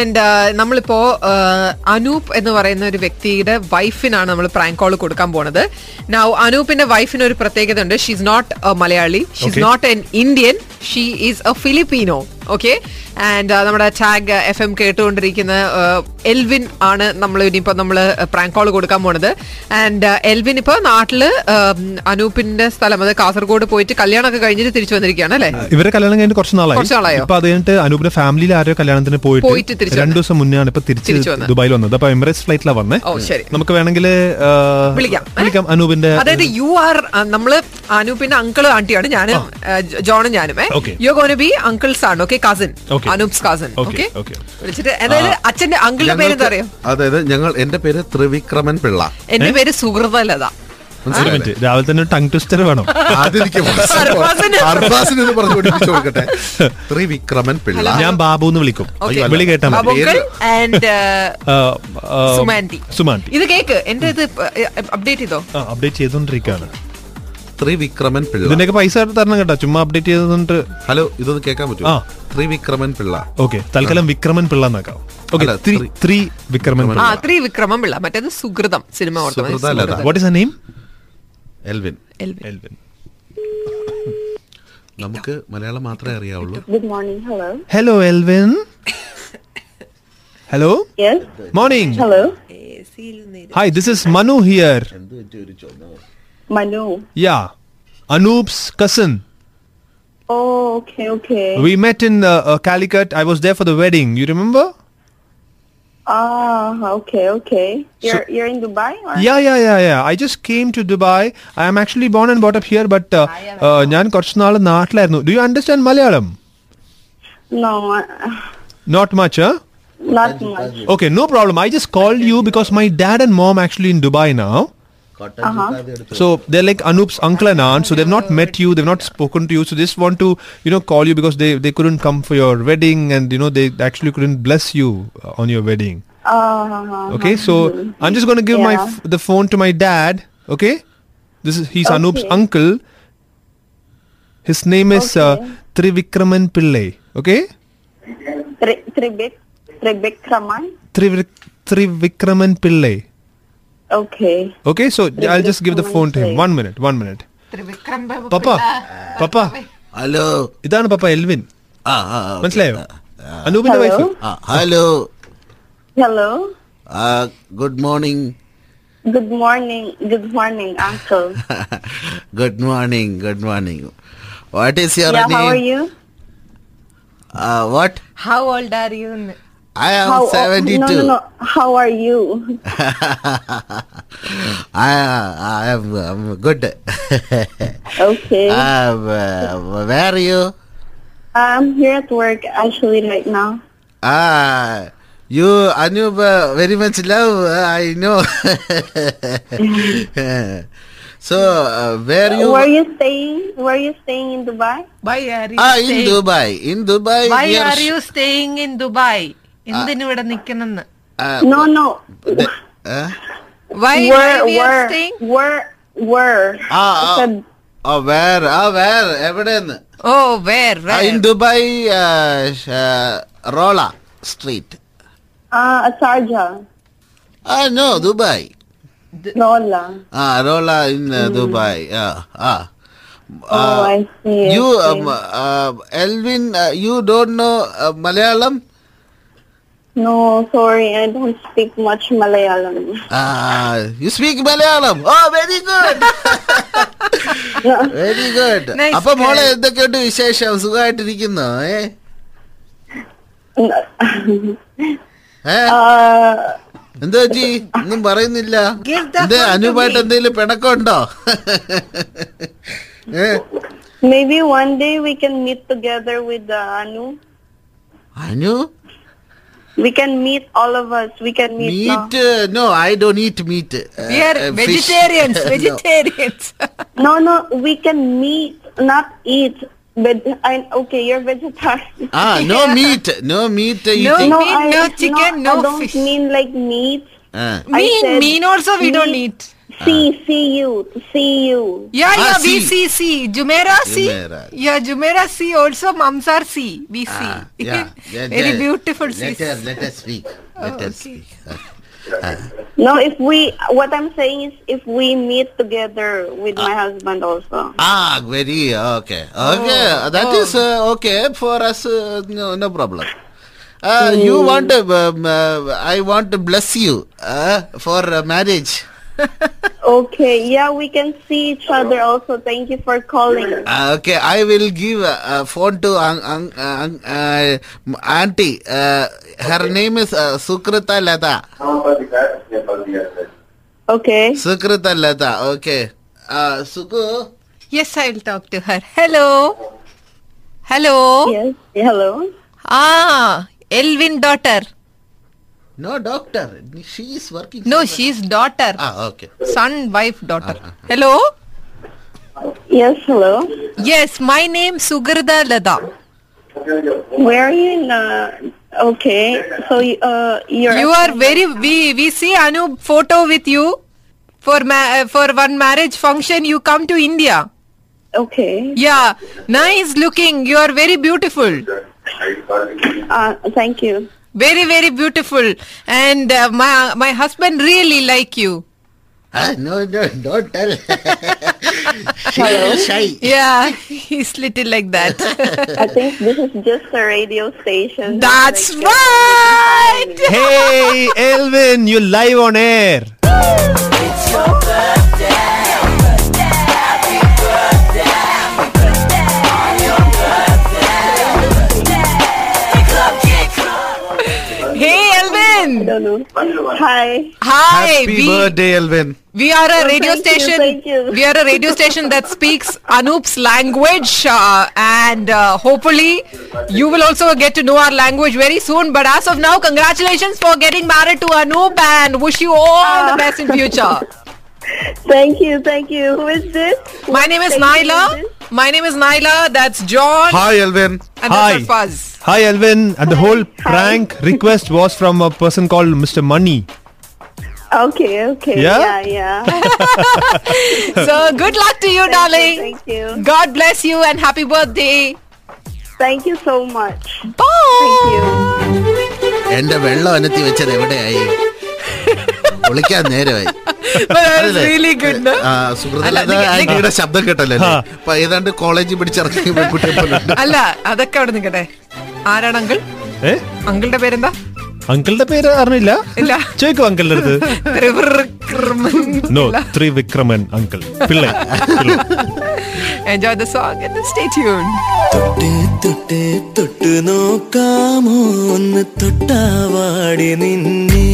And നമ്മളിപ്പോ uh, Anoop എന്ന് പറയുന്ന ഒരു വ്യക്തിയുടെ വൈഫിനാണ് നമ്മൾ പ്രാങ്ക് കോൾ കൊടുക്കാൻ പോണത്. നൗ അനൂപിന്റെ വൈഫിന് ഒരു പ്രത്യേകത ഉണ്ട് she's not Malayali. She's. Not an Indian she is a Filipino okay and നമ്മുടെ ടാഗ് എഫ് എം കേട്ടുകൊണ്ടിരിക്കുന്ന uh, എൽവിൻ ആണ് നമ്മൾ ഇനിയിപ്പോ നമ്മൾ പ്രാങ്ക് കോൾ കൊടുക്കാൻ പോണത്. ആൻഡ് എൽവിൻ ഇപ്പൊ നാട്ടിൽ um, അനൂപിന്റെ സ്ഥലം അത് കാസർഗോഡ് പോയിട്ട് കല്യാണമൊക്കെ കഴിഞ്ഞിട്ട് തിരിച്ചു വന്നിരിക്കുകയാണ് അല്ലേ? ഇവരെ കല്യാണം കഴിഞ്ഞിട്ട് കുറച്ച് നാളായി. കുറച്ച് നാളായോ? ഇപ്പൊ അത് കഴിഞ്ഞിട്ട് അനൂപിന്റെ ഫാമിലിയിൽ ആരോ കല്യാണത്തിന് പോയിട്ട് പോയിട്ട് തിരിച്ചു രണ്ടു ദിവസം മുന്നെയാണ് ഇപ്പൊ തിരിച്ചു. ദുബായിൽ വന്നത്. അപ്പൊ എമിറേറ്റ്സ് ഫ്ലൈറ്റിലാണ് വന്നത് ഓ ശരി. നമുക്ക് വേണമെങ്കിൽ വിളിക്കാം. വിളിക്കാം അനൂപിന്റെ അതായത് യു ആർ നമ്മൾ അനൂപിന്റെ അങ്കിളും ആന്റിയാണ് ഞാനും uh, ജോണും ഞാനും Okay. You gonna be uncles ആണ് okay cousin Anoop's cousin Okay, okay വിളിച്ചിട്ട് അതായത് അച്ഛന്റെ അങ്കിളിന്റെ പേര് എന്താ അറിയോ അതായത് ഞങ്ങൾ എന്റെ പേര് ത്രിവിക്രമൻ പിള്ള. എന്റെ പേര് സുഹൃതലത. ഒരു മിനിറ്റ് രാവിലെ തന്നെ ടങ് ട്വിസ്റ്റർ വേണം. കൊടുക്കട്ടെ. ത്രിവിക്രമൻ പിള്ള. ഞാൻ ബാബു എന്ന് വിളിക്കും. വിളി കേട്ടാ സുമാന്തി ഇത് കേക്ക് എന്റെ ഇത് അപ്ഡേറ്റ് ചെയ്തോ? അപ്ഡേറ്റ് ചെയ്തോണ്ടിരിക്കാണ്. ത്രിവിക്രമൻ പിള്ള ഇതിന്റെയൊക്കെ പൈസ തരണം കേട്ടോ ചുമ്മാ അപ്ഡേറ്റ് ചെയ്തിട്ട് ഹലോ ഇതൊന്ന് കേൾക്കാൻ പറ്റുമോ ആ. ത്രിവിക്രമൻ പിള്ള ഓക്കെ തൽക്കാലം വിക്രമൻ പിള്ള എന്നാക്കാം ഓക്കെ അല്ല, ത്രീ ത്രി- ത്രീ വിക്രമൻ ആ പിള്ള ത്രീ വിക്രമം പിള്ള മറ്റേത് സുഹൃതം സിനിമ ഓർത്തോ മതി. സുഹൃതലത. സുഹൃതം. What is a name Elvin Elvin. Elvin നമുക്ക് മലയാളം മാത്രമേ അറിയാവുള്ളൂ Good morning. Hello. Hello Elvin hello Yes. Morning Hello. Hi this is Manu here Manu. Yeah അനൂപ്സ് cousin Oh, okay, okay. We met in uh, uh, Calicut. I was there for the wedding. You remember? Ah, okay, okay. You're you're in Dubai? Or? Yeah, yeah, yeah, yeah. I just came to Dubai. I am actually born and brought up here, but uh, uh, ഞാൻ കുറച്ച് നാൾ നാട്ടിലായിരുന്നു do you understand Malayalam No, uh, not much not much. Okay, no problem. I just called you because my dad and mom actually in Dubai now. So they're like Anoop's uncle and aunt. So they've not met you. They've not spoken to you. So they just want to, you know, call you because they they couldn't come for your wedding and you know they actually couldn't bless you uh, on your wedding. Uh, Okay, so I'm just going to give my f- the phone to my dad. Okay, this is he's Anoop's Okay. uncle. His name is uh, Trivikraman Pillai. Okay, Tri- Tribik, Tribikraman? Trivikraman Pillai. Okay. Okay, so I'll just give the phone to him. Trivikraman One minute, one minute. Trivikram Papa, Papa, hello ഇതാണ് പപ്പ Elwyn ആ ആ, ആ, മനസ്സിലായോ അനൂപിന്റെ wife Hello. ആ, hello Hello. Good morning Good morning. Good morning, Uncle. Good morning good morning what is your yeah, how are you? What how old are you I am how, 72. No, no, no. How are you? I, I am I'm good. okay. Um, uh, where are you? I'm here at work actually right now. Ah, you, Anub, uh, very much love, uh, I know. so, uh, where you... Were you staying? Were you staying in Dubai? Why are you ah, staying? in Dubai. In Dubai. Why are you staying in Dubai? എന്തിനു ഇവിടെ നിക്കണെന്ന് where ah where where in Dubai Rolla street. Ah no Dubai. Ah Malayalam? No, sorry, I don't speak much Malayalam. Ah, you speak Malayalam? Oh, very good. very good. Nice അപ്പൊ. മോളെ എന്തൊക്കെയുണ്ട് വിശേഷം സുഖമായിട്ടിരിക്കുന്നു ഏ uh, എന്തോ G ഒന്നും പറയുന്നില്ല എന്ത് to അനുപായിട്ട്. എന്തെങ്കിലും പിണക്കമുണ്ടോ maybe one day we can meet together with uh, Anu. Anu We can meet all of us. We can meet. Meat? No, uh, no I don't eat meat. Uh, we are uh, vegetarians. vegetarians. no. no. We can meet, not eat. But I, okay, you're vegetarian. Ah, no yeah. meat. No meat. Uh, no meat, no, I, no chicken, no, no I don't fish. mean like meat. Uh. Mean, mean also we meat. don't eat see you, to. Yeah, Ah, yeah, we see. see, see. Jumeirah, see. Jumeirah. Yeah, Jumeirah, see. Also, Mamzar, see. We. Ah, yeah. Yeah, Very yeah. beautiful, Let see. her, let us speak. Let Oh, us okay. speak. No, if we, what I'm saying is, if we meet together with my husband also. Ah, very okay. Okay, that is uh, okay for us. Uh, no, no problem. Uh, You want? to, Um, uh, I want to bless you uh, for uh, marriage. Okay, yeah, we can see each other also. Thank you for calling. Uh, okay, I will give a, a phone to un, un, un, uh, auntie. Uh, her name is uh, Sukrita Lata. Okay. Sukrita Lata. Okay. Uh, Suku. Yes, I will talk to her. Hello. Hello. Yes. Hello. Ah, Elvin daughter. No, doctor. She is working. No, somewhere. is daughter. Ah, okay. Son, wife, daughter. Hello. Yes. Hello. Yes, my name Sugarda Lada. Where are you in? Uh, okay. So you- uh, you're. You are very. We we see Anu photo with you for ma- uh, for one marriage function. You come to India. Okay. Yeah, nice looking. You are very beautiful. Uh, thank you. Very very beautiful. And uh, my my husband really like you. Ah, no, no, don't tell. she shy. Yeah, he's little like that. I think this is just a radio station. That's Like, right. Hey, Elvin, you live on air. Hi. Hi. Happy we, birthday, Elvin. we are a Oh, radio thank you, station. thank you. We are a radio station that speaks Anoop's language, uh, and uh, hopefully you will also get to know our language very soon. But as of now, congratulations for getting married to Anoop, and wish you all Ah. the best in future. Thank you. Thank you. Who is this? My name is Thank Naila. who is this? My name is Naila. That's John, Hi, Elvin. and Hi. that's our Fuzz. Hi, Elvin. And the whole prank request was from a person called Mr. Money. Okay. Okay. Yeah? Yeah. Yeah. So good luck to you, Thank darling. you, Thank you. God bless you and happy birthday. Thank you so much. Bye. Thank you. എന്റെ വെള്ളം അനത്തി വെച്ചത് എവിടെയായി വിളിക്കാൻ നേരമായി But that was really good, no? ആ, അല്ല, സുഹൃത്തുക്കളെ നിങ്ങ- ആന്റിയുടെ ശബ്ദം കേട്ടല്ലേ? അപ്പൊ ഏതാണ്ട് കോളേജിൽ പിടിച്ചിറക്കി അല്ല അതൊക്കെ അവിടെ നിൽക്കട്ടെ. ആരാണ് അങ്കിൾ? അങ്കിളുടെ പേരെന്താ? അങ്കിളുടെ പേര് അറിഞ്ഞില്ല. ഇല്ല. ചോദിക്കോ അങ്കിളുടെ അടുത്ത്. No Trivikraman uncle. Pillai. Enjoy the song and stay tune തൊട്ട് തൊട്ട് തൊട്ട് നോക്കാമോ? ഒന്ന് തൊട്ടാവാടി നിന്നെ.